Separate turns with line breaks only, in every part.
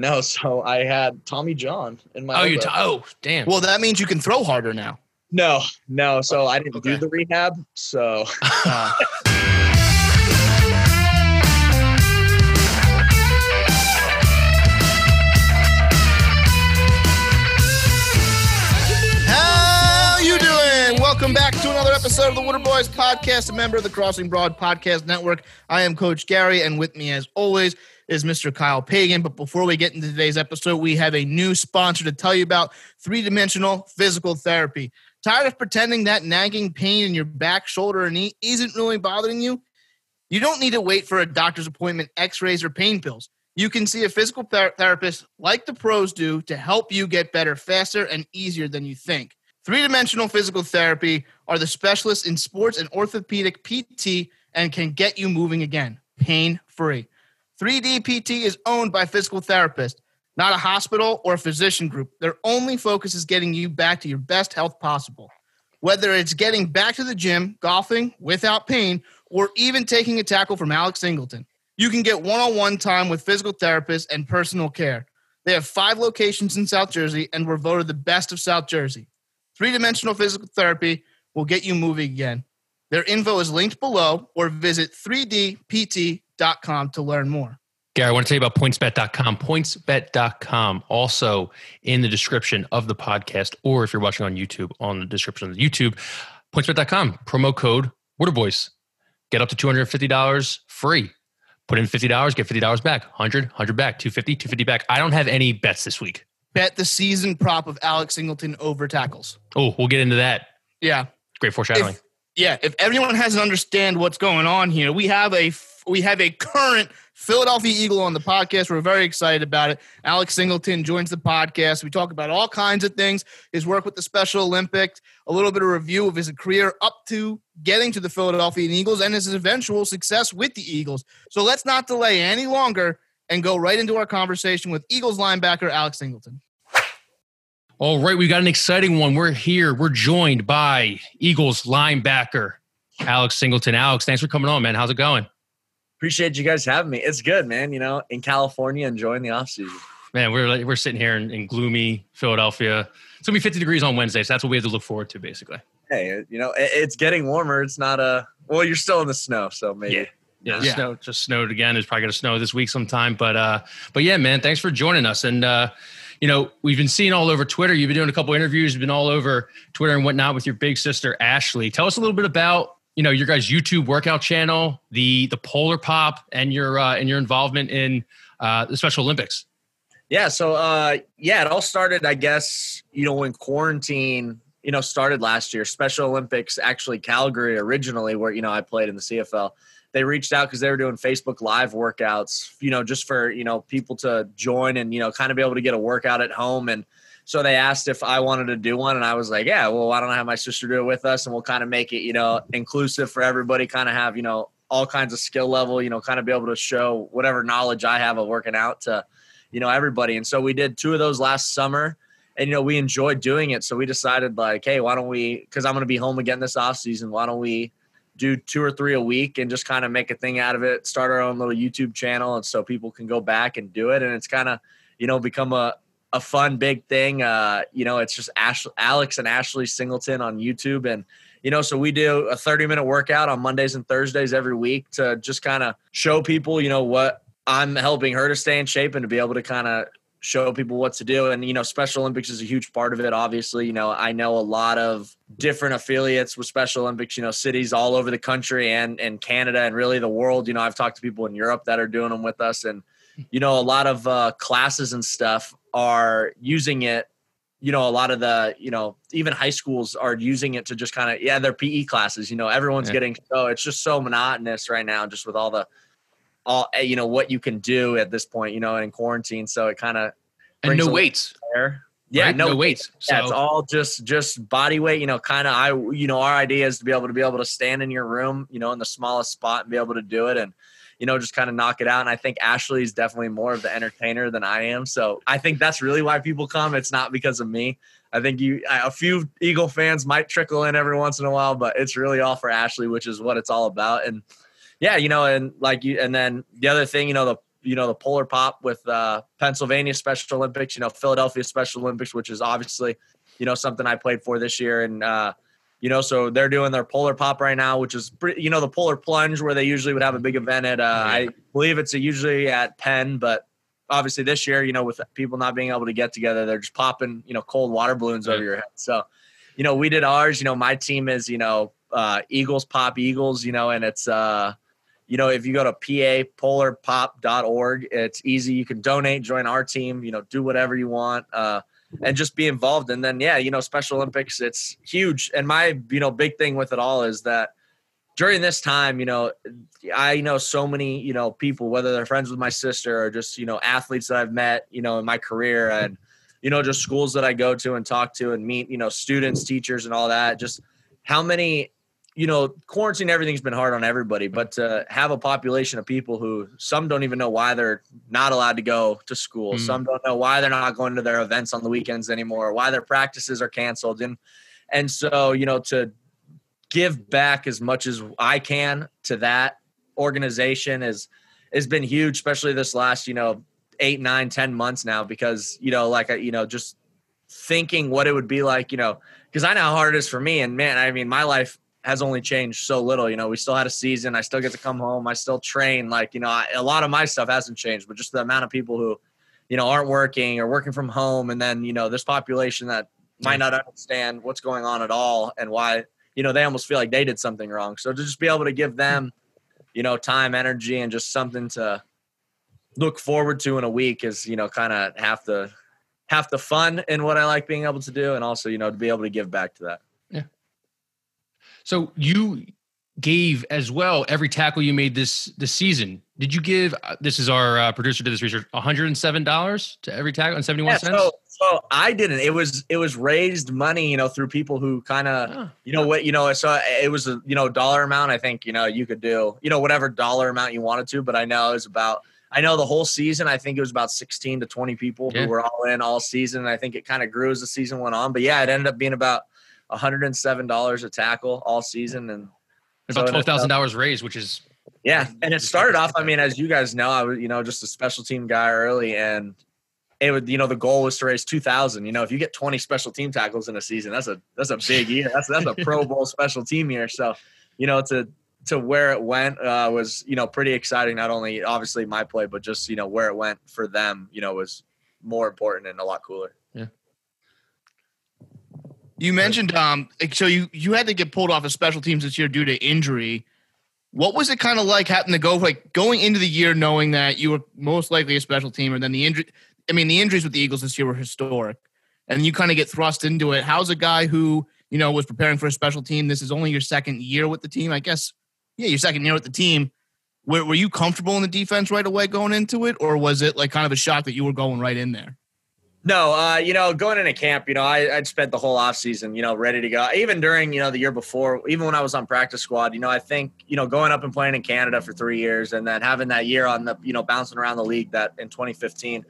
No, so I had Tommy John in my.
Oh, you t- oh damn.
Well, that means you can throw harder now.
no, no. So I didn't
Okay.
do the rehab. So
Uh, How you doing? Welcome back to another episode of the Water Boys Podcast, a member of the Crossing Broad Podcast Network. I am Coach Gary, and with me, as always, is Mr. Kyle Pagan. But before we get into today's episode, we have a new sponsor to tell you about three dimensional physical therapy. Tired of pretending that nagging pain in your back, shoulder, or knee isn't really bothering you? You don't need to wait for a doctor's appointment, x rays, or pain pills. You can see a physical ther- therapist like the pros do to help you get better faster and easier than you think. Three dimensional physical therapy are the specialists in sports and orthopedic PT and can get you moving again, pain free. 3D PT is owned by physical therapists, not a hospital or a physician group. Their only focus is getting you back to your best health possible. Whether it's getting back to the gym, golfing without pain, or even taking a tackle from Alex Singleton, you can get one on one time with physical therapists and personal care. They have five locations in South Jersey and were voted the best of South Jersey. Three dimensional physical therapy will get you moving again. Their info is linked below or visit 3dpt.com to learn more.
Gary, I want to tell you about pointsbet.com. Pointsbet.com also in the description of the podcast, or if you're watching on YouTube, on the description of the YouTube, pointsbet.com, promo code Waterboys. Get up to $250 free. Put in $50, get $50 back. 100, 100 back. 250, 250 back. I don't have any bets this week.
Bet the season prop of Alex Singleton over tackles.
Oh, we'll get into that.
Yeah.
Great foreshadowing.
If, yeah, if everyone hasn't understand what's going on here, we have a we have a current Philadelphia Eagle on the podcast. We're very excited about it. Alex Singleton joins the podcast. We talk about all kinds of things: his work with the Special Olympics, a little bit of review of his career up to getting to the Philadelphia Eagles, and his eventual success with the Eagles. So let's not delay any longer and go right into our conversation with Eagles linebacker Alex Singleton.
All right, we got an exciting one. We're here. We're joined by Eagles linebacker Alex Singleton. Alex, thanks for coming on, man. How's it going?
Appreciate you guys having me. It's good, man. You know, in California, enjoying the off season.
Man, we're like, we're sitting here in, in gloomy Philadelphia. It's gonna be 50 degrees on Wednesday, so that's what we have to look forward to, basically.
Hey, you know, it, it's getting warmer. It's not a well. You're still in the snow, so maybe.
Yeah. Yeah,
Yeah.
snow just snowed again. It's probably gonna snow this week sometime. But uh, but yeah, man, thanks for joining us. And uh, you know, we've been seeing all over Twitter. You've been doing a couple interviews. You've been all over Twitter and whatnot with your big sister Ashley. Tell us a little bit about you know your guys' YouTube workout channel, the the Polar Pop, and your uh, and your involvement in uh, the Special Olympics.
Yeah. So, uh, yeah, it all started, I guess, you know, when quarantine, you know, started last year. Special Olympics, actually, Calgary originally, where you know I played in the CFL. They reached out because they were doing Facebook Live workouts, you know, just for you know people to join and you know kind of be able to get a workout at home. And so they asked if I wanted to do one, and I was like, yeah, well, why don't I have my sister do it with us, and we'll kind of make it, you know, inclusive for everybody. Kind of have you know all kinds of skill level, you know, kind of be able to show whatever knowledge I have of working out to you know everybody and so we did two of those last summer and you know we enjoyed doing it so we decided like hey why don't we because i'm going to be home again this off season why don't we do two or three a week and just kind of make a thing out of it start our own little youtube channel and so people can go back and do it and it's kind of you know become a a fun big thing. Uh you know it's just Ash- alex and ashley singleton on youtube. And you know so we do a 30 minute workout on mondays and thursdays every week to just kind of show people you know what i'm helping her to stay in shape and to be able to kind of show people what to do. And you know special olympics is a huge part of it obviously. You know i know a lot of different affiliates with special olympics you know cities all over the country and and canada and really the world. You know i've talked to people in europe that are doing them with us. And you know a lot of uh, classes and stuff are using it you know a lot of the you know even high schools are using it to just kind of yeah their pe classes you know everyone's
Yeah.
getting so it's just so monotonous right now just with all the all eh, you know what you can do at this point you know in quarantine so it kind of
And no weights.
there yeah
right?
no,
weights. So
yeah, it's all just just body weight you know kind of i you know our idea is to be able to be able to stand in your room you know in the smallest spot and be able to do it and you know just kind of knock it out and i think ashley is definitely more of the entertainer than i am so i think that's really why people come. It's not because of me. I think you a few eagle fans might trickle in every once in a while but it's really all for ashley which is what it's all about and yeah you know and like you and then the other thing you know the you know the polar pop with uh, Pennsylvania Special Olympics, you know Philadelphia Special Olympics, which is obviously you know something I played for this year, and uh, you know so they're doing their polar pop right now, which is you know the polar plunge where they usually would have a big event at. Uh, I believe it's usually at Penn, but obviously this year, you know, with people not being able to get together, they're just popping you know cold water balloons over your head. So you know we did ours. You know my team is you know uh, Eagles Pop Eagles, you know, and it's uh you know, if you go to papolarpop.org, it's easy. You can donate, join our team, you know, do whatever you want, uh, and just be involved. And then, yeah, you know, Special Olympics, it's huge. And my, you know, big thing with it all is that during this time, you know, I know so many, you know, people, whether they're friends with my sister or just, you know, athletes that I've met, you know, in my career and, you know, just schools that I go to and talk to and meet, you know, students, teachers, and all that. Just how many you know, quarantine, everything's been hard on everybody, but to have a population of people who some don't even know why they're not allowed to go to school, mm some don't know why they're not going to their events on the weekends anymore, why their practices are canceled. And, and so, you know, to give back as much as I can to that organization is, has been huge, especially this last, you know, eight, nine, ten months now, because, you know, like, you know, just thinking what it would be like, you know, because I know how hard it is for me. And man, I mean, my life has only changed so little. You know, we still had a season. I still get to come home. I still train. Like, you know, I, a lot of my stuff hasn't changed, but just the amount of people who, you know, aren't working or working from home. And then, you know, this population that might not understand what's going on at all and why, you know, they almost feel like they did something wrong. So to just be able to give hmm. them, you know, time, energy, and just something to look forward to in a week is, you know, kind of half the half the fun in what I like being able to do, and also, you know, to be able to give back to that.
So you gave as well every tackle you made this this season. Did you give? Uh, this is our uh, producer did this research. One hundred and seven dollars to every tackle and seventy one yeah, cents.
So, so I didn't. It was it was raised money, you know, through people who kind of, oh. you know, what you know. So it was a you know dollar amount. I think you know you could do you know whatever dollar amount you wanted to, but I know it was about. I know the whole season. I think it was about sixteen to twenty people yeah. who were all in all season. And I think it kind of grew as the season went on. But yeah, it ended up being about $107 a tackle all season and
about twelve thousand dollars raised, which is
yeah. And it started off. I mean, as you guys know, I was you know just a special team guy early, and it would you know the goal was to raise two thousand. You know, if you get twenty special team tackles in a season, that's a that's a big year. That's that's a Pro Bowl special team year. So you know to to where it went uh, was you know pretty exciting. Not only obviously my play, but just you know where it went for them. You know was more important and a lot cooler.
Yeah.
You mentioned um, so you you had to get pulled off of special teams this year due to injury. What was it kind of like having to go like going into the year knowing that you were most likely a special teamer? Then the injury, I mean, the injuries with the Eagles this year were historic, and you kind of get thrust into it. How's a guy who you know was preparing for a special team? This is only your second year with the team, I guess. Yeah, your second year with the team. Were, were you comfortable in the defense right away going into it, or was it like kind of a shock that you were going right in there?
No, uh, you know, going into camp, you know, I, I'd spent the whole off season, you know, ready to go. Even during, you know, the year before, even when I was on practice squad, you know, I think, you know, going up and playing in Canada for three years and then having that year on the, you know, bouncing around the league that in 2015,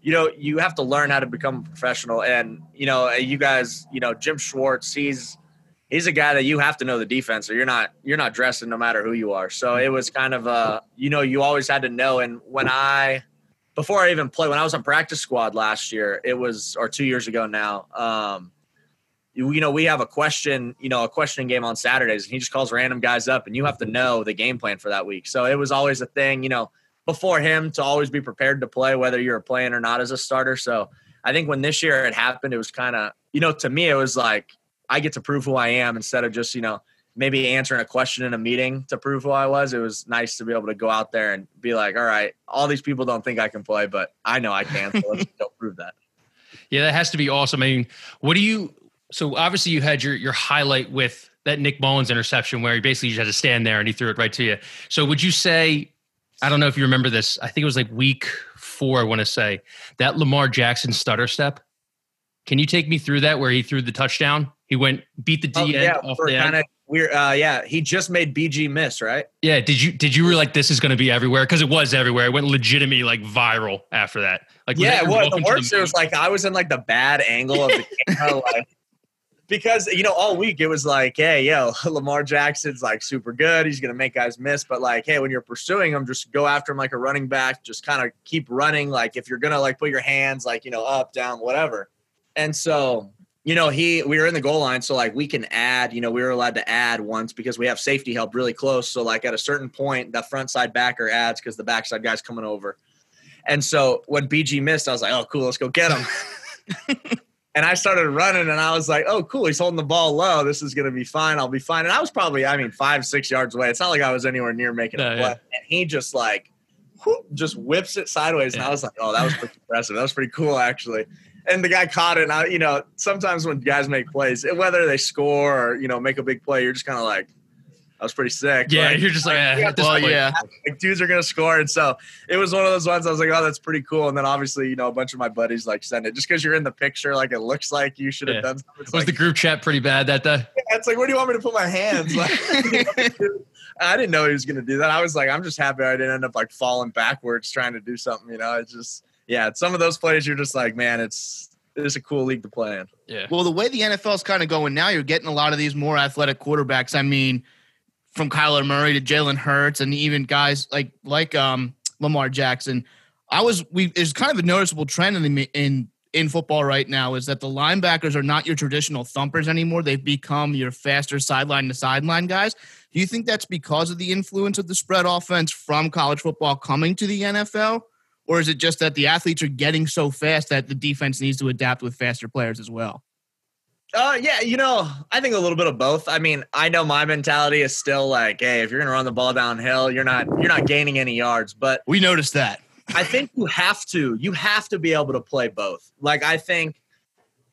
you know, you have to learn how to become a professional. And, you know, you guys, you know, Jim Schwartz, he's, he's a guy that you have to know the defense or you're not, you're not dressing no matter who you are. So it was kind of, uh, you know, you always had to know. And when I, before I even play, when I was on practice squad last year, it was or two years ago now. Um, you, you know, we have a question, you know, a questioning game on Saturdays, and he just calls random guys up, and you have to know the game plan for that week. So it was always a thing, you know, before him to always be prepared to play, whether you're playing or not as a starter. So I think when this year it happened, it was kind of, you know, to me, it was like I get to prove who I am instead of just, you know, maybe answering a question in a meeting to prove who I was. It was nice to be able to go out there and be like, all right, all these people don't think I can play, but I know I can. So let's go prove that.
Yeah, that has to be awesome. I mean, what do you so obviously you had your your highlight with that Nick Mullens interception where he basically just had to stand there and he threw it right to you. So would you say I don't know if you remember this. I think it was like week four, I want to say, that Lamar Jackson stutter step. Can you take me through that where he threw the touchdown? He went beat the oh, D oh, yeah, off the
kind of we're uh yeah, he just made BG miss, right?
Yeah. Did you did you like this is gonna be everywhere? Because it was everywhere. It went legitimately like viral after that. Like
yeah, well the worst it was like I was in like the bad angle of the camera, like because you know all week it was like, hey, yo, Lamar Jackson's like super good. He's gonna make guys miss, but like, hey, when you're pursuing him, just go after him like a running back. Just kind of keep running. Like if you're gonna like put your hands like you know up, down, whatever. And so you know he we were in the goal line, so like we can add. You know we were allowed to add once because we have safety help really close. So like at a certain point, the front side backer adds because the backside guy's coming over. And so when BG missed, I was like, oh cool, let's go get him. And I started running and I was like, oh, cool. He's holding the ball low. This is to be fine. I'll be fine. And I was probably, I mean, five, six yards away. It's not like I was anywhere near making
No,
a play.
yeah.
And he just like, whoop, just whips it sideways. And I was like, oh, that was pretty impressive. That was pretty cool, actually. And the guy caught it. And I, you know, sometimes when guys make plays, whether they score or, you know, make a big play, you're just kind of like, that was pretty sick.
Yeah,
Like,
you're just like, eh,
yeah,
well, yeah.
like dudes are gonna score, and so it was one of those ones. I was like, oh, that's pretty cool. And then obviously, you know, a bunch of my buddies like send it just because you're in the picture. Like it looks like you should have
Yeah.
done something. It's
Was
like,
the group chat pretty bad that day?
Yeah, it's like, where do you want me to put my hands? Like, I didn't know he was gonna do that. I was like, I'm just happy I didn't end up like falling backwards trying to do something. You know, it's just yeah. Some of those plays, you're just like, man, it's it's a cool league to play in.
Yeah.
Well, the way the NFL is kind of going now, you're getting a lot of these more athletic quarterbacks. I mean, from Kyler Murray to Jalen Hurts, and even guys like like um, Lamar Jackson. I was we there's kind of a noticeable trend in the in in football right now is that the linebackers are not your traditional thumpers anymore. They've become your faster sideline to sideline guys. Do you think that's because of the influence of the spread offense from college football coming to the NFL? Or is it just that the athletes are getting so fast that the defense needs to adapt with faster players as well?
Uh, yeah, you know, I think a little bit of both. I mean, I know my mentality is still like, hey, if you're gonna run the ball downhill, you're not you're not gaining any yards. But
We noticed that.
I think you have to. You have to be able to play both. Like I think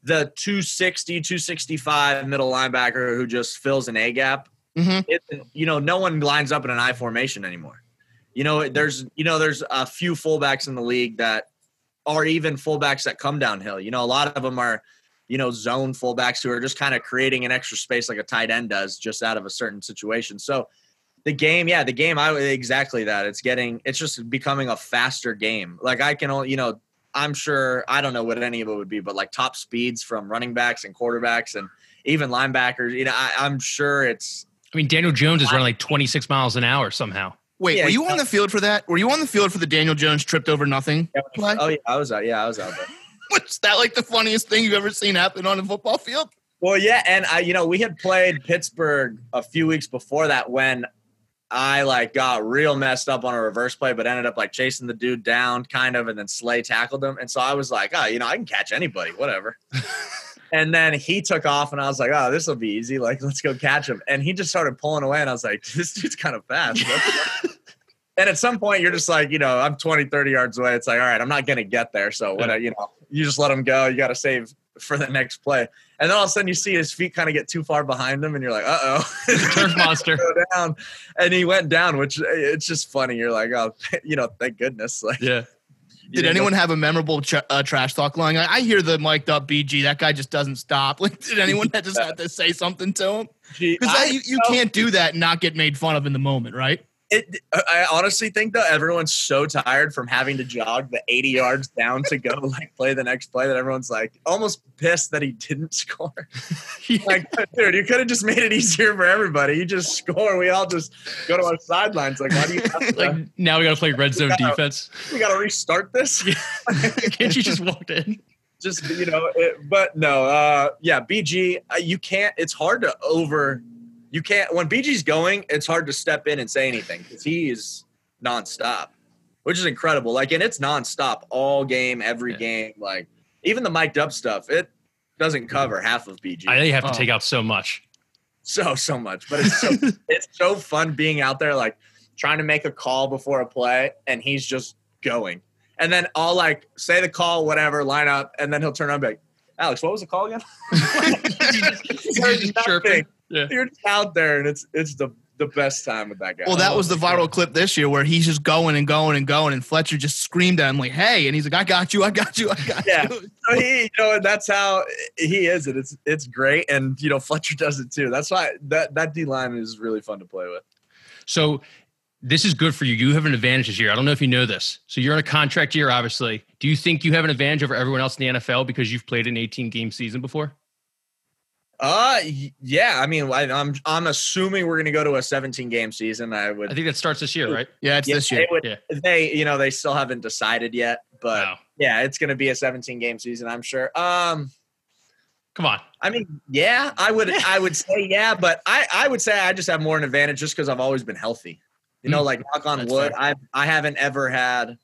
the 260, 265 middle linebacker who just fills an A gap,
Mhm.
it, you know, no one lines up in an I formation anymore. You know, there's you know, there's a few fullbacks in the league that are even fullbacks that come downhill. You know, a lot of them are, you know, zone fullbacks who are just kind of creating an extra space like a tight end does just out of a certain situation. So the game, yeah, the game, I exactly that. It's getting, it's just becoming a faster game. Like I can only, you know, I'm sure I don't know what any of it would be, but like top speeds from running backs and quarterbacks and even linebackers. You know, I, I'm sure it's
I mean, Daniel Jones is running like 26 miles an hour somehow.
Wait,
Yeah,
were you on the field for that? Were you on the field for the Daniel Jones tripped over nothing play?
oh yeah, I was out. Yeah, I was out there.
Was that like the funniest thing you've ever seen happen on a football field?
Well, yeah, and I, you know, we had played Pittsburgh a few weeks before that when I like got real messed up on a reverse play, but ended up like chasing the dude down, kind of, and then Slay tackled him, and so I was like, oh, you know, I can catch anybody, whatever. and then he took off, and I was like, oh, this will be easy, like let's go catch him, and he just started pulling away, and I was like, this dude's kind of fast. and at some point, you're just like, you know, I'm 20, 30 yards away. It's like, all right, I'm not gonna get there, so what, you know, you just let him go. You got to save for the next play. And then all of a sudden you see his feet kind of get too far behind him and you're like, uh oh.
Turf monster.
go down. And he went down, which uh, it's just funny. You're like, oh, you know, thank goodness. Like,
Yeah.
Did anyone have a memorable tra- uh, trash talk line? I, I hear the mic'd up BG. That guy just doesn't stop. Like, did anyone just have to say something to him? Because you, you can't do that and not get made fun of in the moment, right?
It, I honestly think though everyone's so tired from having to jog the 80 yards down to go like play the next play that everyone's like almost pissed that he didn't score. like, dude, you could have just made it easier for everybody. You just score. We all just go to our sidelines. Like, why do you have to,
Like now we got to play red zone
Yeah.
defense.
we got to restart this?
Can't you just walk in?
just you know it, but no uh yeah bg uh, you can't it's hard to over you can't when bg's going it's hard to step in and say anything because he is nonstop which is incredible like and it's nonstop all game every
Yeah.
game like even the mic'd up stuff it doesn't mm-hmm. cover half of bg
I they have to
Oh.
take out so much.
so so much but it's so it's so fun being out there like trying to make a call before a play and he's just going and then i'll like say the call whatever line up and then he'll turn on and be like alex what was the call again
He's
There's
just chirping. Yeah.
you're just out there and it's it's the the best time with that guy
Well, that
Oh
was the
my
viral clip this year where he's just going and going and going, and Fletcher just screamed at him like, "Hey!" And he's like, "I got you, I got you, I got
Yeah.
you."
So he you know and that's how he is it it's it's great and you know fletcher does it too that's why that that d line is really fun to play with
So this is good for you. You have an advantage this year. I don't know if you know this. So you're in a contract year, obviously. Do you think you have an advantage over everyone else in the NFL because you've played an 18 game season before?
Uh, yeah. I mean, I, I'm I'm assuming we're going to go to a 17 game season. I would.
I think that starts this year, right?
Yeah, it's
yeah,
this year.
They, would,
Yeah.
they, you know, they still haven't decided yet, but
Wow.
yeah, it's going to be a 17 game season. I'm sure. Um,
Come on.
I mean, yeah, I would, I would say yeah, but I, I would say I just have more an advantage just because I've always been healthy. You know,
Mm.
like knock on
That's
wood,
fair.
I, I haven't ever had.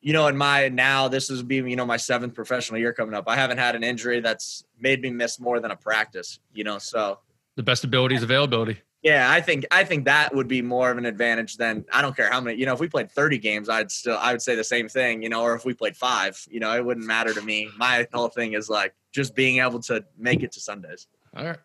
You know, in my now, this is being you know my seventh professional year coming up. I haven't had an injury that's made me miss more than a practice. You know, so
The best ability is availability.
yeah, I think I think that would be more of an advantage than I don't care how many. You know, if we played 30 games, I'd still I would say the same thing. You know, or if we played five, you know, it wouldn't matter to me. My whole thing is like just being able to make it to Sundays.
All right.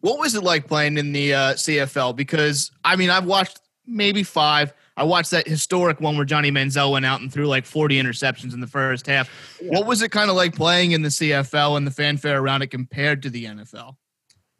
What was it like playing in the uh, CFL? Because I mean, I've watched maybe five. I watched that historic one where Johnny Manziel went out and threw like 40 interceptions in the first half. What was it kind of like playing in the CFL and the fanfare around it compared to the NFL?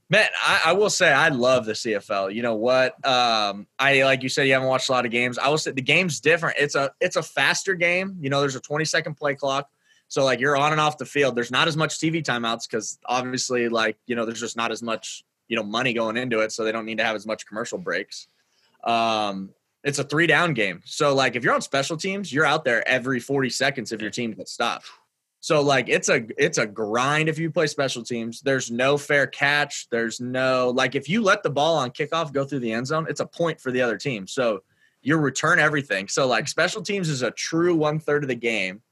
Man, I, I will say I love the CFL. You know what? Um, I like you said you haven't watched a lot of games. I will say the game's different. It's a it's a faster game. You know, there's a 20 second play clock. So like you're on and off the field. There's not as much TV timeouts because obviously like you know there's just not as much you know money going into it, so they don't need to have as much commercial breaks. Um, it's a three down game. So like if you're on special teams, you're out there every 40 seconds if your team gets stopped. So like it's a it's a grind if you play special teams. There's no fair catch. There's no like if you let the ball on kickoff go through the end zone, it's a point for the other team. So you return everything. So like special teams is a true one third of the game.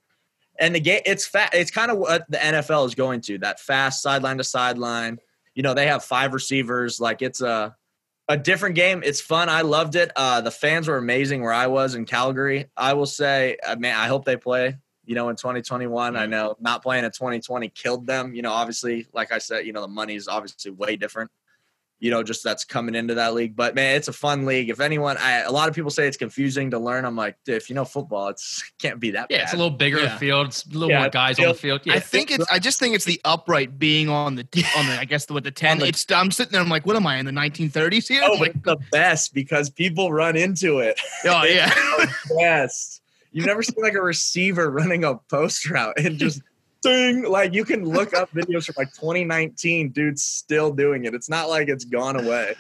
And the game it's fat it's kind of what the NFL is going to, that fast sideline to sideline. You know, they have five receivers. Like it's a a different game. It's fun. I loved it. Uh, the fans were amazing where I was in Calgary. I will say, uh, man, I hope they play. You know, in 2021, I know not playing in 2020 killed them. You know, obviously, like I said, you know, the money is obviously way different. You know, just that's coming into that league. But man, it's a fun league. If anyone, I, a lot of people say it's confusing to learn. I'm like, if you know football, it's can't be that
Yeah,
bad.
it's a little bigger
Yeah.
field. It's a little
Yeah,
more guys on the field. Yeah.
I think it's. I just think it's the upright being on the on the. I guess the, with the ten.
The-
it's. I'm sitting there. I'm like, what am I in the 1930s here?
Oh,
like,
it's the best because people run into it.
oh yeah.
best. You've never seen like a receiver running a post route and just ding. Like you can look up videos from like 2019, dude's still doing it. It's not like it's gone away.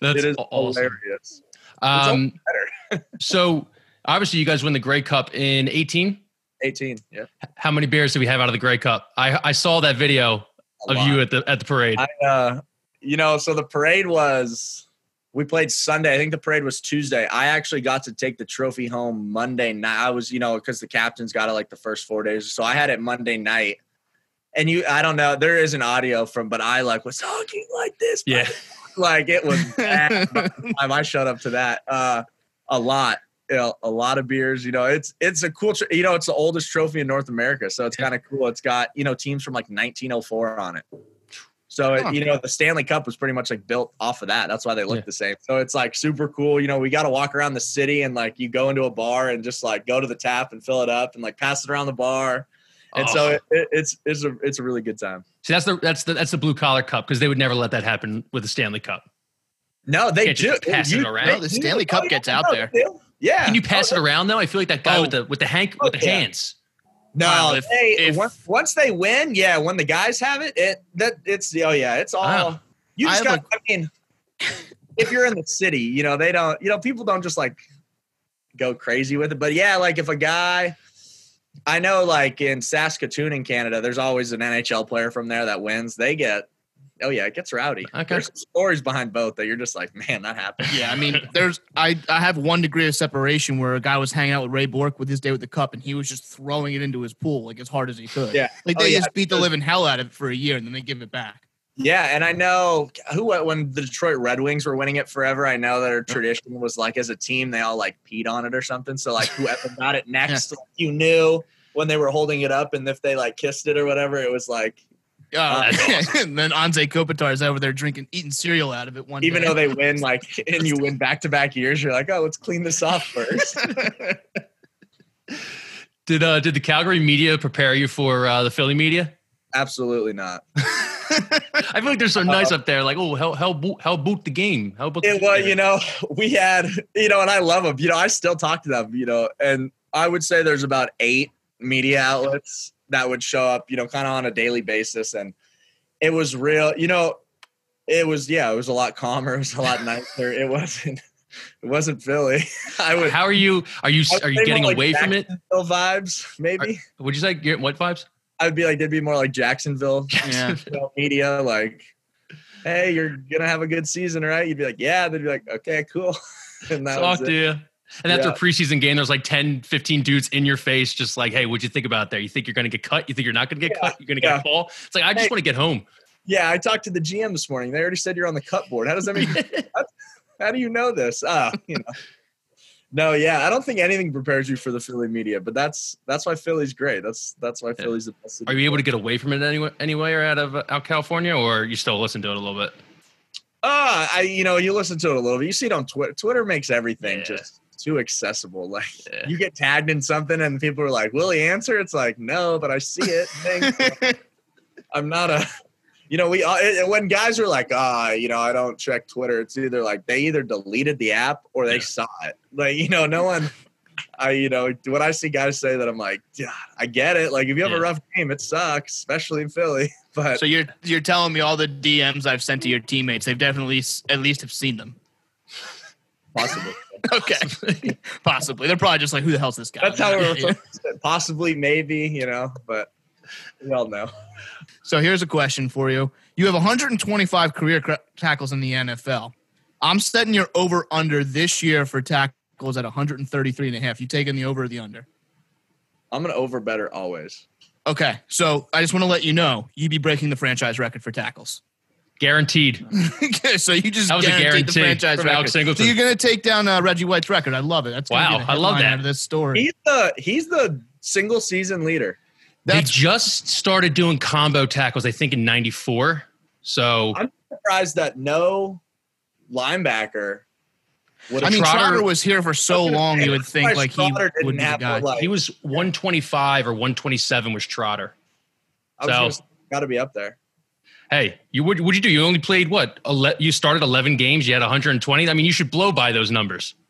That's
it is
awesome.
hilarious.
Um, so obviously, you guys win the Grey Cup in 18.
18. Yeah.
How many beers do we have out of the Grey Cup? I I saw that video
a
of
lot.
you at the at the parade.
I, uh, you know, so the parade was, we played Sunday. I think the parade was Tuesday. I actually got to take the trophy home Monday night. I was, you know, because the captains got it like the first four days. So I had it Monday night. And you, I don't know, there is an audio from, but I like was talking like this.
yeah,
Like it was bad. by the time I shut up to that. Uh, a lot. You know, a lot of beers. You know, it's it's a cool. Tr- you know, it's the oldest trophy in North America, so it's kind of cool. It's got you know teams from like 1904 on it. So
Huh.
it, you know, the Stanley Cup was pretty much like built off of that. That's why they look
Yeah.
the same. So it's like super cool. You know, we got to walk around the city and like you go into a bar and just like go to the tap and fill it up and like pass it around the bar. And so
Oh.
it, it, it's it's a it's a really good time.
see that's the that's the that's the blue collar cup because they would never let that happen with the Stanley Cup.
No, they
Can't
do.
just pass it around.
they
No, the
do.
Stanley oh, Cup
Oh,
gets
yeah,
out
no,
there.
Yeah.
Can you pass
Oh,
it around though? I feel like that guy
Oh.
with the with the hank oh, with the
yeah. No,
if-
they,
if-
once, once they win, yeah. When the guys have it, it that it's oh yeah, it's all. You just got. I mean, if you're in the city, you know they don't. You know people don't just like go crazy with it. But yeah, like if a guy, I know, like in Saskatoon in Canada, there's always an NHL player from there that wins. They get. Oh yeah, it gets rowdy.
Okay.
There's stories behind both that you're just like, man, that happened.
Yeah, I mean, there's I I have one degree of separation where a guy was hanging out with Ray Bourque with his day with the cup, and he was just throwing it into his pool like as hard as he could.
Yeah.
like
Oh,
they
yeah.
just beat the living hell out of it for a year, and then they give it back.
Yeah, and I know who when the Detroit Red Wings were winning it forever. I know that our tradition was like as a team they all like peed on it or something. So like whoever got it next, like, you knew when they were holding it up, and if they like kissed it or whatever, it was like
Uh,
that's
and then Anze Kopitar is over there drinking, eating cereal out of it one
even
day.
though they win like and you win back to back years, you're like, oh, let's clean this off first.
Did uh did the Calgary media prepare you for uh, the Philly media?
Absolutely not.
I feel like they're so nice up there. Like, oh, hell, hell, boot, hell, boot the game. How about
It was, you know, we had, you know, and I love them. You know, I still talk to them, you know, and I would say there's about eight media outlets that would show up, you know, kind of on a daily basis. And it was real. You know, it was yeah, it was a lot calmer. It was a lot nicer. it wasn't. It wasn't Philly. I would.
How are you? Are you are you getting
like
away from it?
Vibes, maybe.
Would you say get what vibes?
I'd be like, it'd be more like Jacksonville
Yeah.
media, like, hey, you're gonna have a good season, right? You'd be like, yeah. They'd be like, okay, cool. And that was
Talk
it.
to you. And after
Yeah.
a preseason game, there's like 10, 15 dudes in your face, just like, hey, what'd you think about there? You think you're going to get cut? You think you're not going to get
Yeah,
cut? You're going to get
yeah.
a call? It's like, I just
Hey.
want to get home.
Yeah, I talked to the GM this morning. They already said you're on the cut board. How does that mean? How do you know this? Ah, you know. No, yeah, I don't think anything prepares you for the Philly media, but that's that's why Philly's great. That's that's why. Philly's the best.
Are you able to get away from it anyway, anyway or out of uh, out California, or you still listen to it a little bit?
Ah, I you know you listen to it a little bit. You see it on Twitter. Twitter makes everything
Yeah.
just too accessible. Like
Yeah.
you get tagged in something and people are like, "Will he answer?" It's like, no, but I see it. I'm not a. You know, we uh, when guys are like, ah, you know, I don't check Twitter. It's either like they either deleted the app or they
Yeah.
saw it. Like you know, no one. I you know when I see guys say that, I'm like, yeah, I get it. Like if you have
Yeah.
a rough game, it sucks, especially in Philly. But
So you're you're telling me all the DMs I've sent to your teammates, they've definitely at least have seen them.
possibly.
Okay, possibly. They're probably just like, who the hell's this guy?
That's how
Yeah,
we're
yeah.
possibly, maybe, you know, but we all know.
So here's a question for you. You have 125 career cra- tackles in the NFL. I'm setting your over under this year for tackles at 133 and a half. You taking the over or the under?
I'm gonna over better always.
Okay, so I just want to let you know you'd be breaking the franchise record for tackles.
Guaranteed.
so you just
That was a
guaranteed the
guarantee
franchise
from
record.
Alex Singleton.
So you're going to take down uh, Reggie White's record. I love it. That's
Wow,
be
I love that.
Out of this story.
He's the he's the single season leader.
They
That's
just started doing combo tackles, I think, in '94. So
I'm surprised that no linebacker would
I mean,
Trotter-
Trotter, was here for so
I was gonna
long. You would think like he
Trotter didn't
would be the
have
guy.
like-
he was 125 or 127 was Trotter.
I was
So-
gotta be up there.
Hey, you would what'd you do? You only played what? Ele- you started 11 games. You had 120. I mean, you should blow by those numbers.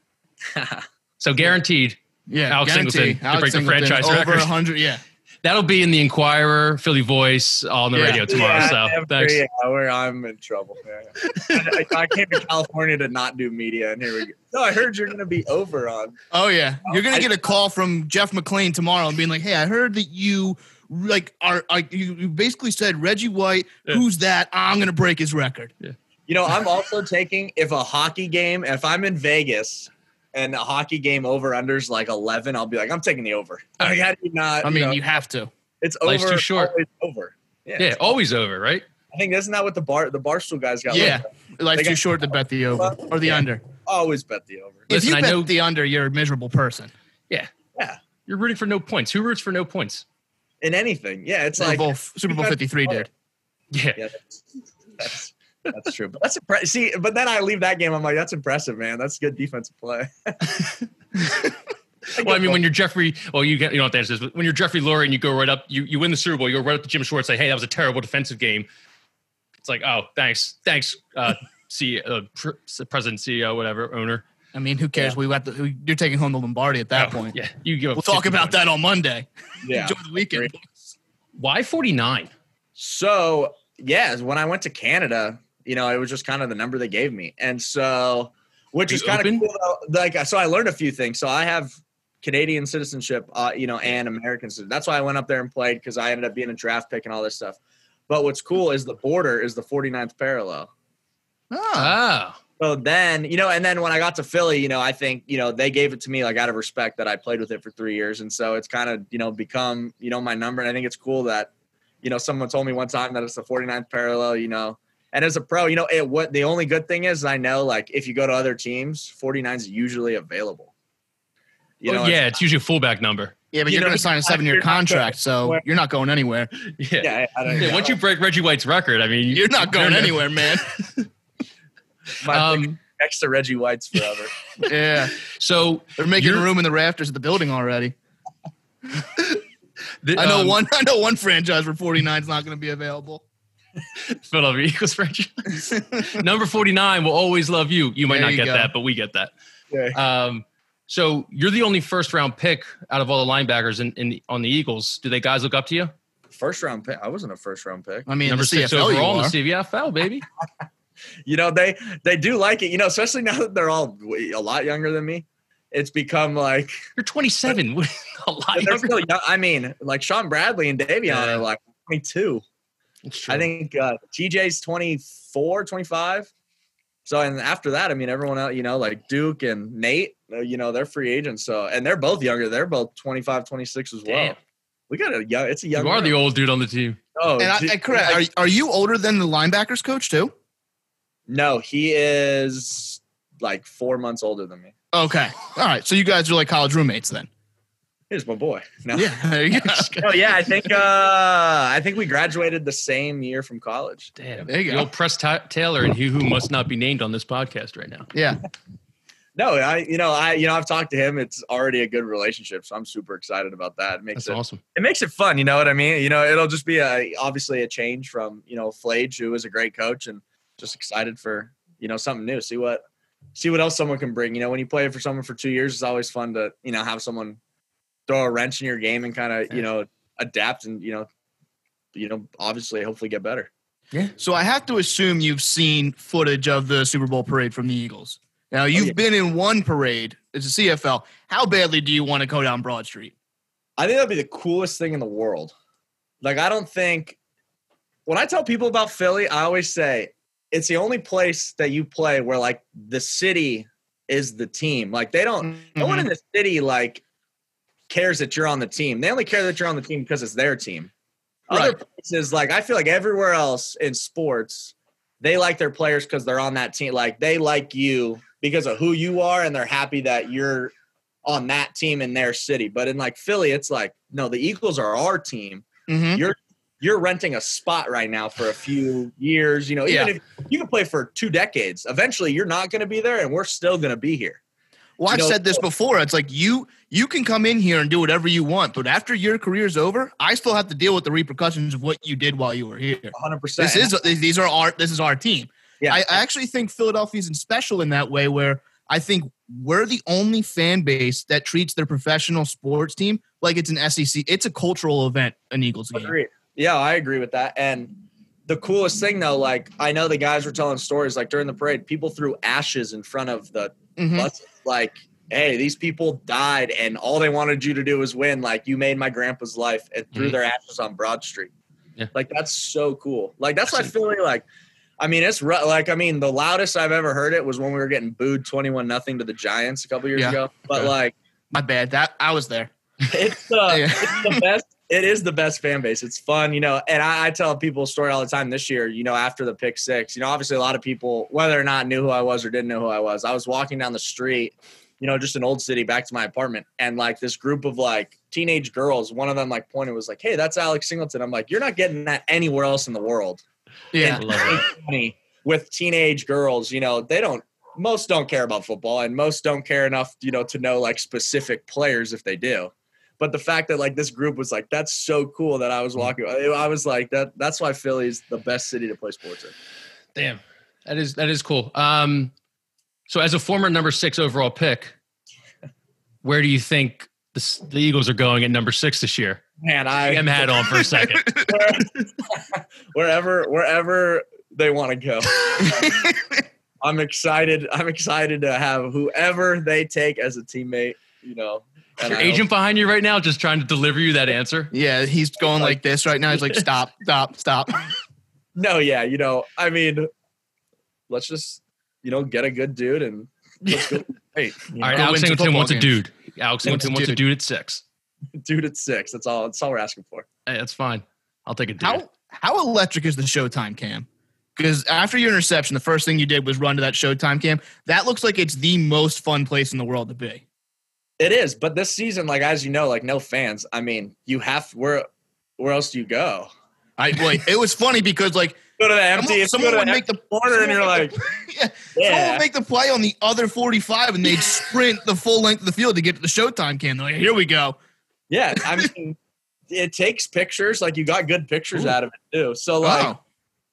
So guaranteed,
yeah,
Alex
guarantee.
Singleton to
Alex
break the
Singleton,
franchise
over
record.
100. Yeah,
that'll be in the Inquirer, Philly Voice, on the
Yeah.
radio tomorrow.
Yeah,
so
every
thanks.
hour I'm in trouble. Yeah. I, I came to California to not do media, and here we go. No, I heard you're gonna be over on.
Oh yeah, you're gonna get a call from Jeff McLane tomorrow and being like, "Hey, I heard that you like are, are you, you basically said Reggie White.
Yeah.
Who's that? I'm gonna break his record."
You know, I'm also taking if a hockey game, if I'm in Vegas and a hockey game over unders like 11, I'll be like, I'm taking the over. Like, how do you not?
I
you
mean,
know,
you have to.
it's over.
Life's too short.
always over. Yeah,
Yeah,
it's-
always over, right?
I think isn't that what the bar the barstool guys got?
Yeah, life's
They
too short to bet the over or the
Yeah.
under.
always bet the over.
If
Listen,
you
I
bet
know-
the under, you're a miserable person. Yeah, yeah.
You're rooting for no points. Who roots for no points?
In anything, yeah, it's
Super
like
Bowl Super Bowl 53 did.
Yeah.
yeah, that's, that's that's true. But that's impressive. See, but then I leave that game. I'm like, that's impressive, man. That's good defensive play.
Well, I mean, when you're Jeffrey, well, you, get, you to answer this, but when you're Jeffrey Lurie and you go right up, you, you win the Super Bowl, you go right up to Jim Schwartz, and say, hey, that was a terrible defensive game. It's like, oh, thanks. Thanks, uh, C, uh, pr- president, CEO, whatever, owner.
I mean, who cares? We got the. You're taking home the Lombardi at that
Oh,
point.
Yeah. You give
We'll talk about that on Monday.
yeah.
Enjoy the weekend.
agree.
Why 49?
So yeah, when I went to Canada, you know, it was just kind of the number they gave me, and so which
Are
is
you
kind of
open?
cool. though. Like, so I learned a few things. So I have Canadian citizenship, uh, you know, and American citizenship. That's why I went up there and played because I ended up being a draft pick and all this stuff. But what's cool is the border is the 49th parallel.
Oh.
So then, you know, and then when I got to Philly, you know, I think, you know, they gave it to me like out of respect that I played with it for three years. And so it's kind of, you know, become, you know, my number. And I think it's cool that, you know, someone told me one time that it's the 49th parallel, you know. And as a pro, you know, it what the only good thing is I know like if you go to other teams, 49 is usually available. You know,
yeah, it's usually a fullback number.
yeah, but
You
you're going to sign a seven year
you're not gonna-
contract, so you're not going anywhere.
Yeah.
yeah, I don't
Yeah,
know.
once you break Reggie White's record, I mean,
You're not going anywhere, man.
My
Um,
next to Reggie White's forever.
yeah,
so
they're making room in the rafters of the building already.
the,
I know
um,
one. I know one franchise where 49 is not going to be available.
Philadelphia Eagles franchise. Number 49 will always love you. You might
There
not
you
get
go.
that, but we get that.
Yeah.
Um, so you're the only first round pick out of all the linebackers in, in on the Eagles. Do they guys look up to you?
first round pick. I wasn't a first round pick.
I mean,
Number
the
six
CFL you
overall in the CFL, baby.
You know, they they do like it. You know, especially now that they're all a lot younger than me. It's become like
You're 27. a lot
they're
younger.
still young. I mean, like Shaun Bradley and Davion
Yeah.
are like 22.
It's.
I think uh, TJ's 24, 25. So, and after that, I mean, everyone else, you know, like Duke and Nate, uh, you know, they're free agents. So, and they're both younger. They're both 25, 26 as well.
Damn.
We got a young, it's a young.
you are the old dude on the team.
Oh,
And I, and correct. Are, are you older than the linebackers coach too?
No, he is like four months older than me.
Okay. All right. So you guys are like college roommates then.
Here's my boy. No.
Yeah. There you go.
Oh yeah, I think uh I think we graduated the same year from college.
Damn.
There you
The
go.
old Press Ta- Taylor and he who must not be named on this podcast right now.
Yeah.
No, I you know I you know I've talked to him. It's already a good relationship, so I'm super excited about that. It makes
That's
it
awesome.
it makes it fun. You know what I mean? You know, it'll just be a obviously a change from you know Flage, who was a great coach, and just excited for you know something new. See what see what else someone can bring. You know, when you play for someone for two years, it's always fun to you know have someone throw a wrench in your game and kind of you know adapt and you know you know obviously hopefully get better. Yeah.
So I have to assume you've seen footage of the Super Bowl parade from the Eagles. Now oh, you've
Oh, yeah.
been in one parade. It's a CFL. How badly do you want to go down Broad Street?
I think that'd be the coolest thing in the world. Like, I don't think when I tell people about Philly, I always say it's the only place that you play where like the city is the team. Like, they don't, no one in the city like cares that you're on the team. They only care that you're on the team because it's their team. Other places, like, I feel like everywhere else in sports, they like their players because they're on that team. Like, they like you because of who you are and they're happy that you're on that team in their city. But in like Philly, it's like, no, the Eagles are our team.
Mhm.
You're you're renting a spot right now for a few years. You know, even
Yeah.
if you can play for two decades, eventually you're not going to be there, and we're still going to be here.
Well, I've
You know-
said this before. It's like you you can come in here and do whatever you want, but after your career's over, I still have to deal with the repercussions of what you did while you were here.
100. percent
This is these are our this is our team.
yeah.
I, I actually think Philadelphia's in special in that way where I think we're the only fan base that treats their professional sports team like it's an SEC. It's a cultural event, an Eagles game.
Agreed. Yeah, I agree with that. And the coolest thing though, like I know the guys were telling stories like during the parade, people threw ashes in front of the
Mhm.
buses. Like, hey, these people died and all they wanted you to do was win. Like you made my grandpa's life and threw
Mhm.
their ashes on Broad Street.
Yeah.
Like that's so cool. Like that's why I
That's
like I mean, it's like I mean, the loudest I've ever heard it was when we were getting booed twenty-one nothing to the Giants a couple years
Yeah.
ago. But
Okay.
like,
My bad. That I was there.
it's uh,
Yeah.
it's the best. It is the best fan base. It's fun, you know. And I, I tell people a story all the time. This year, you know, after the pick six, you know, obviously a lot of people, whether or not knew who I was or didn't know who I was, I was walking down the street, you know, just an old city back to my apartment, and like this group of like teenage girls, one of them like pointed was like, "Hey, that's Alex Singleton." I'm like, "You're not getting that anywhere else in the world."
Yeah.
I love it.
20 with teenage girls, you know, they don't most don't care about football and most don't care enough, you know, to know like specific players if they do. But the fact that like this group was like, that's so cool that I was walking. I was like, that that's why Philly's the best city to play sports in.
Damn. That is that is cool. Um so as a former number 6 overall pick, where do you think the, the Eagles are going at number 6 this year?
Man, I
GM hat on for a second.
wherever wherever they want to go. I'm excited. I'm excited to have whoever they take as a teammate, you know. And
Your agent behind you right now just trying to deliver you that answer.
Yeah, he's going like this right now. He's like, stop, stop, stop.
No, yeah, you know, I mean, let's just, you know, get a good dude and let's go. Hey,
All right,
Go
Alex
win some
Singleton
football
wants a dude. Alex
Wants
Singleton
a
wants a
dude.
dude at 6.
dude at six. That's all. That's all we're asking for.
Hey, that's fine. I'll take a dude.
How how electric is the Showtime cam? Because after your interception, the first thing you did was run to that Showtime cam. That looks like it's the most fun place in the world to be.
It is, but this season, like as you know, like no fans. I mean, you have where where else do you go?
I like it was funny because like
Go to the empty.
someone,
if
someone would make the
corner and you're like,
yeah,
yeah.
someone would make the play on the other 45 and they'd sprint the full length of the field to get to the Showtime cam. They're like, here we go.
yeah. I mean, it takes pictures. Like you got good pictures
Ooh.
out of it too. So like
Wow.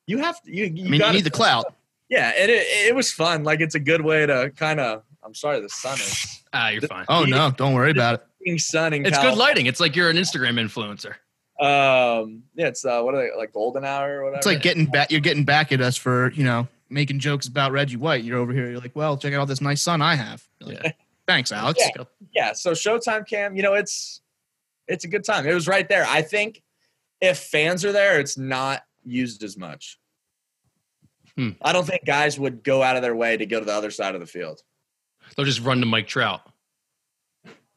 you have to. You, you
I mean, you need the clout.
Yeah, and it, it was fun. Like it's a good way to kind of. I'm sorry, the sun is
ah, you're fine.
Oh no, don't worry about it.
sun in
It's
Cal-
good lighting. It's like you're an Instagram influencer.
Um, yeah, it's uh, what are they like golden hour or whatever?
It's like getting back. You're getting back at us for you know making jokes about Reggie White. You're over here. You're like, well, check out all this nice sun I have. You're like, Thanks, Alex.
Yeah. yeah. So Showtime Cam, you know, it's it's a good time. It was right there. I think if fans are there, it's not used as much.
Hmm.
I don't think guys would go out of their way to go to the other side of the field.
They'll just run to Mike Trout.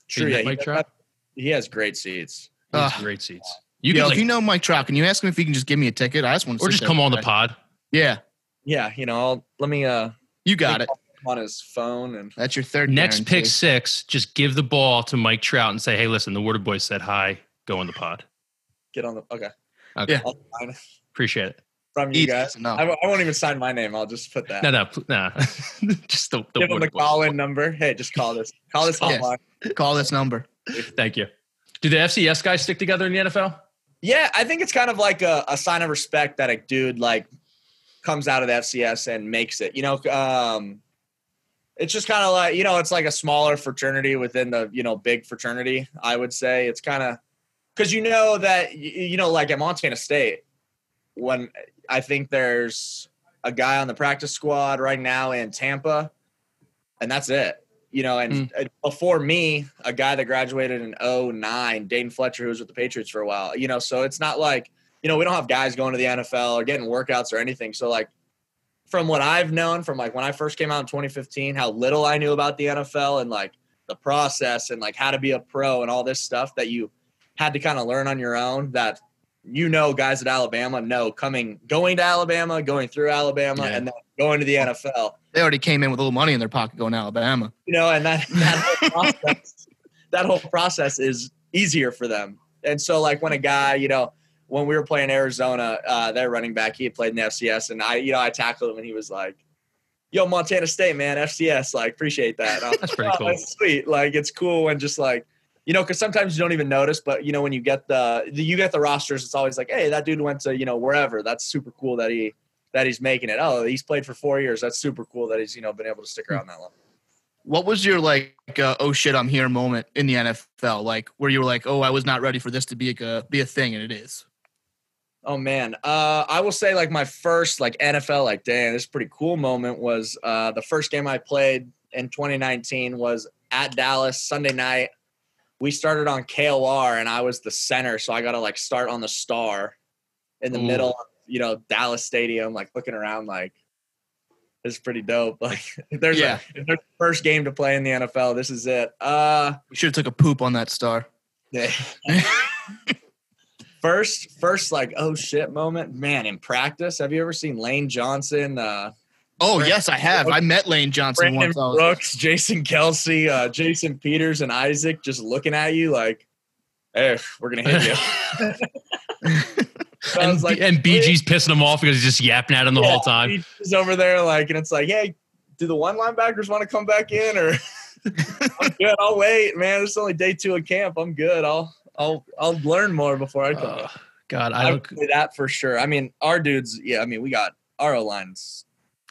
True, yeah,
met
he,
Mike Trout?
he has great seats.
He has
Ugh.
great seats. You
Yo,
can
if you know Mike Trout, can you ask him if he can just give me a ticket? I just want to
or just come on the pod.
Yeah,
Yeah, you know, I'll, let me uh
you got it.
on his phone and
That's your third.
Next
guarantee.
pick six, just give the ball to Mike Trout and say, "Hey, listen, the Water Boys said hi. Go on the pod."
get on the okay.
Okay.
Yeah.
I'll
Appreciate it.
From you
Easy
guys.
enough.
I, won't- I won't even sign my name. I'll just put that.
No, no, pl- nah. just the, the
Give him
Water
the call in number. Hey, just call this. Call this
Yeah.
hotline.
Call this number.
Thank you. Do the FCS guys stick together in the NFL?
Yeah, I think it's kind of like a, a sign of respect that a dude like comes out of the FCS and makes it. You know, um, it's just kind of like you know, it's like a smaller fraternity within the you know big fraternity. I would say it's kind of because you know that you know like at Montana State when I think there's a guy on the practice squad right now in Tampa, and that's it. You know, and uh, before me, a guy that graduated in 09, Dane Fletcher, who was with the Patriots for a while. You know, so it's not like you know we don't have guys going to the NFL or getting workouts or anything. So like from what I've known from like when I first came out in 2015, how little I knew about the NFL and like the process and like how to be a pro and all this stuff that you had to kind of learn on your own that you know guys at Alabama know coming going to Alabama, going through Alabama,
Yeah.
and then going to the NFL.
They already came in with a little money in their pocket going to Alabama.
You know, and that that whole process, that whole process is easier for them. And so, like when a guy, you know, when we were playing Arizona, uh, their running back, he had played in the FCS, and I, you know, I tackled him, and he was like, "Yo, Montana State, man, FCS, like, appreciate that." Was
That's pretty
"Oh,
cool.
That's sweet. Like, it's cool when just like, you know, because sometimes you don't even notice, but you know, when you get the, the you get the rosters, it's always like, "Hey, that dude went to you know wherever." That's super cool that he that he's making it. Oh, he's played for four years. That's super cool that he's you know been able to stick around that long.
What was your like, uh, oh shit, I'm here moment in the NFL? Like where you were like, oh, I was not ready for this to be a be a thing, and it is.
Oh man, uh, I will say like my first like NFL like damn this is a pretty cool moment was uh, the first game I played in 2019 was at Dallas Sunday night. We started on KOR and I was the center, so I got to like start on the star in the
Ooh.
middle, of, you know, Dallas Stadium, like looking around like this is pretty dope. Like if there's
Yeah.
a there's first game to play in the NFL, this is it. Uh,
You should have took a poop on that star.
yeah. first first like oh shit moment man in practice have you ever seen lane johnson uh
Oh
Brandon
yes, I have. I met Lane Johnson
brandon
once. I was-
brooks jason kelce uh jason peters and isaac just looking at you like hey we're gonna hit you So
and,
like,
and BG's pissing him off because he's just yapping at him the
yeah,
whole time.
he's over there like and it's like hey do the one linebackers want to come back in or i'm good i'll wait man it's only day two of camp i'm good i'll i'll i'll learn more before i come
Uh. God, I
I say that for sure. I mean, our dudes, yeah. I mean, we got our lines.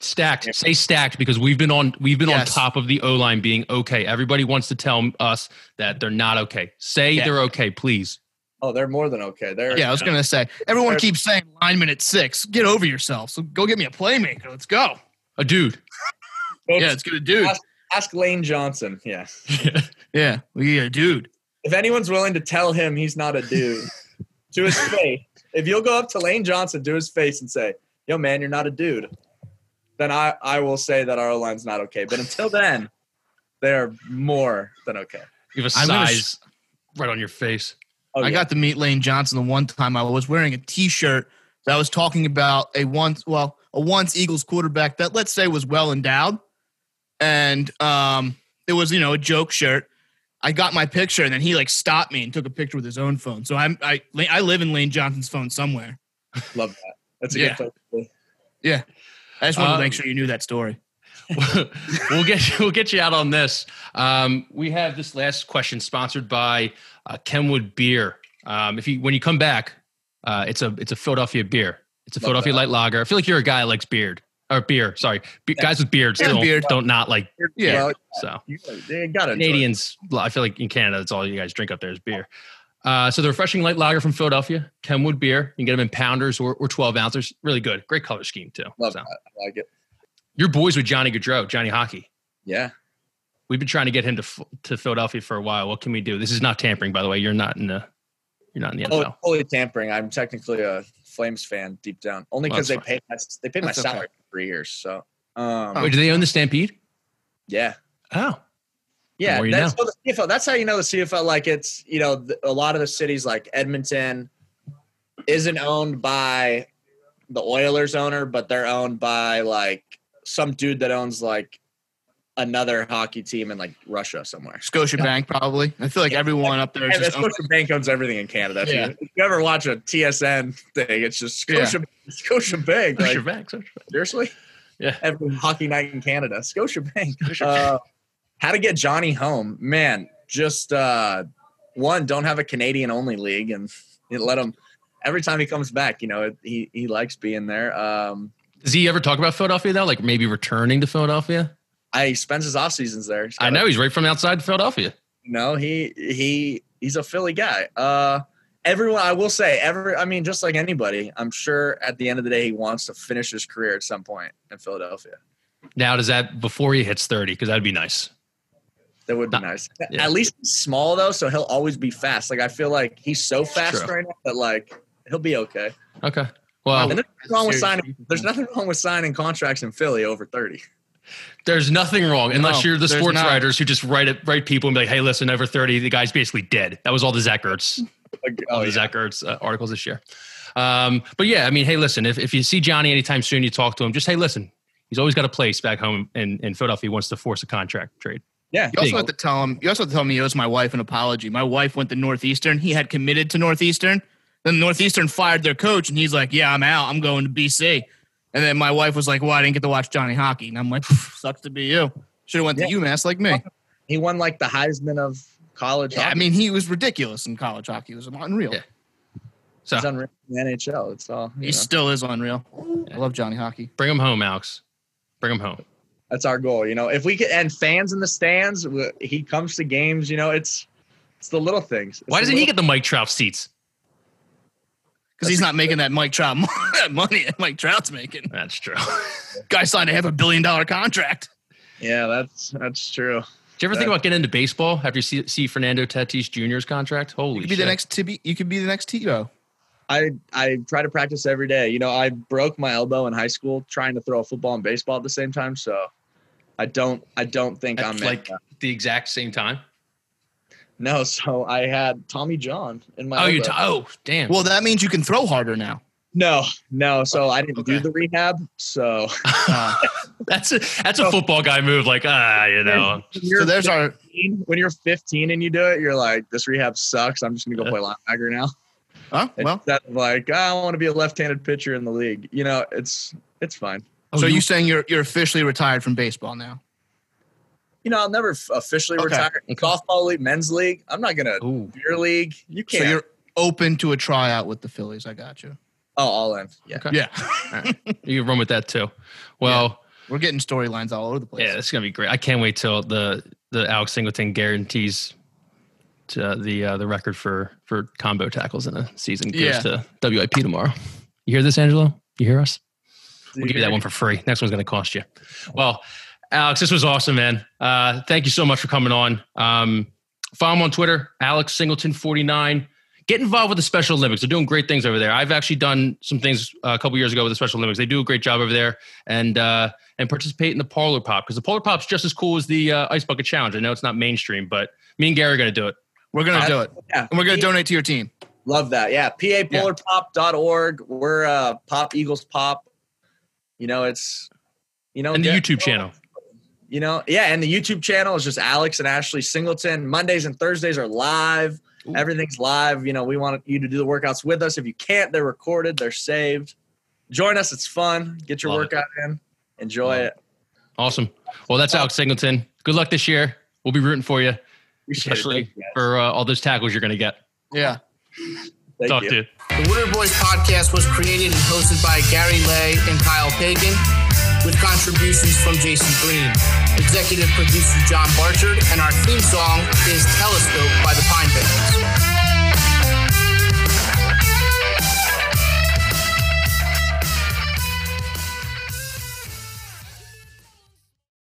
Stacked.
Yeah.
Say stacked because we've been on we've been
Yes.
on top of the O line being okay. Everybody wants to tell us that they're not okay. Say
Yeah.
they're okay, please.
Oh, they're more than okay. They're
Yeah, I was gonna say. Everyone keeps saying lineman at six. Get over yourself. So go get me a playmaker. Let's go.
A dude.
Yeah, it's good, a dude.
ask Lane Johnson. Yeah,
Yeah, we get a dude.
if anyone's willing to tell him he's not a dude, to his face. If you'll go up to Lane Johnson to his face and say, "Yo, man, you're not a dude," then I I will say that our line's not okay. But until then, they are more than okay.
You have a
I'm gonna
size right on your face.
Oh,
I
yeah.
got to meet Lane Johnson the one time I was wearing a T-shirt that was talking about a once, well, a once Eagles quarterback that let's say was well endowed, and um, it was you know a joke shirt. I got my picture, and then he like stopped me and took a picture with his own phone. So I'm I I live in Lane Johnson's phone somewhere.
love that. That's a
Yeah.
good place. to be.
I just wanted
Um,
to make sure you knew that story.
we'll get you, we'll get you out on this. Um, we have this last question sponsored by uh, Kenwood Beer. Um, if you when you come back, uh, it's a it's a Philadelphia beer. It's a
Love
Philadelphia
that.
light lager. I feel like you're a guy that likes beard or beer. Sorry, Be- guys with beards
Yeah,
don't
beard.
don't not like
Yeah.
Well,
so.
they got it.
Canadians, I feel like in Canada, that's all you guys drink up there is beer. Uh, so the refreshing light lager from Philadelphia, Kenwood beer. You can get them in pounders or, or 12 ounces. Really good. Great color scheme too.
Love
So,
that. I like it.
You're boys with Johnny Gaudreau, Johnny Hockey.
Yeah.
We've been trying to get him to to Philadelphia for a while. What can we do? This is not tampering, by the way. You're not in the you're not in the
Oh,
NFL.
fully tampering. I'm technically a Flames fan deep down, only because
that's
they paid my, they paid my
That's okay.
salary for three years. So, um,
Wait, do they own the Stampede?
yeah,
Oh,
yeah.
more
That's so the CFL. That's how you know the CFL. Like it's you know a lot of the cities like Edmonton isn't owned by the Oilers owner, but they're owned by like some dude that owns like another hockey team in like Russia somewhere.
Scotiabank, probably. I feel like everyone up there is
And
just
Scotia Bank owns everything in Canada. If,
Yeah.
you, if you ever watch a TSN thing, it's just
Yeah.
Scotia, Scotia Bank.
Push
Like,
your back. push your back.
seriously?
Yeah.
Every hockey night in Canada. Scotia Bank.
Scotia
Uh, how to get Johnny home. Man, just uh, one, don't have a Canadian only league and let him every time he comes back, you know, he he likes being there. Um
Does he ever talk about Philadelphia though? Like maybe returning to Philadelphia?
I he spends his off seasons there.
I know he's right from outside Philadelphia.
No, he he he's a Philly guy. Uh everyone I will say every I mean just like anybody, I'm sure at the end of the day he wants to finish his career at some point in Philadelphia.
Now does that before he hits thirty? Because that'd be nice.
That would be
Not-
nice.
yeah.
At least he's small though, so he'll always be fast. Like I feel like he's so fast
True.
right now that like he'll be okay.
Okay. Well,
And there's nothing wrong with signing. There's nothing wrong with signing contracts in Philly over thirty.
there's nothing wrong unless
No,
you're the sports
not.
writers who just write it, write people and be like, "Hey, listen, over thirty, the guy's basically dead." That was all the Zach Ertz,
Like,
all
oh,
the
yeah.
Zach Ertz uh, articles this year. Um, but yeah, I mean, hey, listen, if, if you see Johnny anytime soon, you talk to him. Just hey, listen, he's always got a place back home in, in Philadelphia. He wants to force a contract trade.
Yeah.
You also have to tell him. You also have to tell me he owes my wife an apology. My wife went to Northeastern. He had committed to Northeastern. Then Northeastern fired their coach, and he's like, "Yeah, I'm out. I'm going to BC." And then my wife was like, "Well, I didn't get to watch Johnny Hockey." And I'm like, "Sucks to be you. Should have went to
Yeah.
UMass like me."
He won like the Heisman of college.
Yeah, I mean, he was ridiculous in college hockey. It was unreal.
Yeah. So
he's unreal in the NHL. It's all.
He
know.
still is unreal. I love Johnny Hockey.
bring him home, Alex. Bring him home.
That's our goal. You know, if we could, and fans in the stands, he comes to games. You know, it's it's the little things. It's
Why doesn't he get the Mike Trout seats?
Because he's not making that Mike Trout that money that Mike Trout's making.
That's true.
Guy signed a half a billion dollar contract.
Yeah, that's that's true.
Did you ever think about getting into baseball after you see, see Fernando Tatis Jr.'s contract? Holy
You could be
shit.
the next Tebow. You could be the next Tito.
I I try to practice every day. You know, I broke my elbow in high school trying to throw a football and baseball at the same time. So I don't I don't think
At
I'm
like
in,
the exact same time.
no. So I had Tommy John in my.
Oh, you
elbow.
t- oh damn.
Well, that means you can throw harder now.
no no. So I didn't do the rehab. So
Uh,
that's a that's a football guy move. Like ah, you know.
When you're
so there's our
15 when you're 15 and you do it, you're like, this rehab sucks. I'm just gonna go play linebacker now.
huh? Well,
Instead of like, "Ah, I want to be a left-handed pitcher in the league. You know, it's it's fine.
Oh,
so
you-
you saying you're you're officially retired from baseball now?
You know, I'll never f- officially
Okay.
retire.
Okay.
Softball league, men's league. I'm not gonna
Ooh.
beer league. You can't.
So you're open to a tryout with the Phillies. I got you.
oh, all in. Yeah.
Okay.
Yeah,
All right. You can run with that too. Well,
we're getting storylines all over the place.
yeah, it's gonna be great. I can't wait till the the Alex Singleton guarantees to the uh, the record for for combo tackles in a season goes
Yeah.
to WIP tomorrow. You hear this, Angelo? You hear us? We'll give you that one for free. Next one's going to cost you. Well, Alex, this was awesome, man. Uh, thank you so much for coming on. Um, follow him on Twitter, Alex Singleton49. Get involved with the Special Olympics. They're doing great things over there. I've actually done some things uh, a couple years ago with the Special Olympics. They do a great job over there, and uh, and participate in the Polar Pop because the Polar Pop's just as cool as the uh, Ice Bucket Challenge. I know it's not mainstream, but me and Gary are going to do it.
We're gonna do it,
Yeah.
and we're gonna donate to your team.
Love that. Yeah. PAPolarpop.org. We're uh, Pop Eagles Pop. You know, it's you know
And the
get-
YouTube channel.
You know, yeah, and the YouTube channel is just Alex and Ashley Singleton. Mondays and Thursdays are live.
Ooh.
Everything's live. You know, we want you to do the workouts with us. If you can't, they're recorded, they're saved. Join us. It's fun. Get your
Love it.
workout in. Enjoy
Love
it.
Awesome. Well, that's Alex Singleton. Good luck this year. We'll be rooting for you,
Appreciate
especially
Thank you,
for uh, all those tackles you're going to get.
Yeah.
Thank
Talk
you.
to you.
The Water Boys podcast was created and hosted by Gary Lay and Kyle Pagan, with contributions from Jason Green, executive producer John Barchard, and our theme song is Telescope by the Pine Barrens.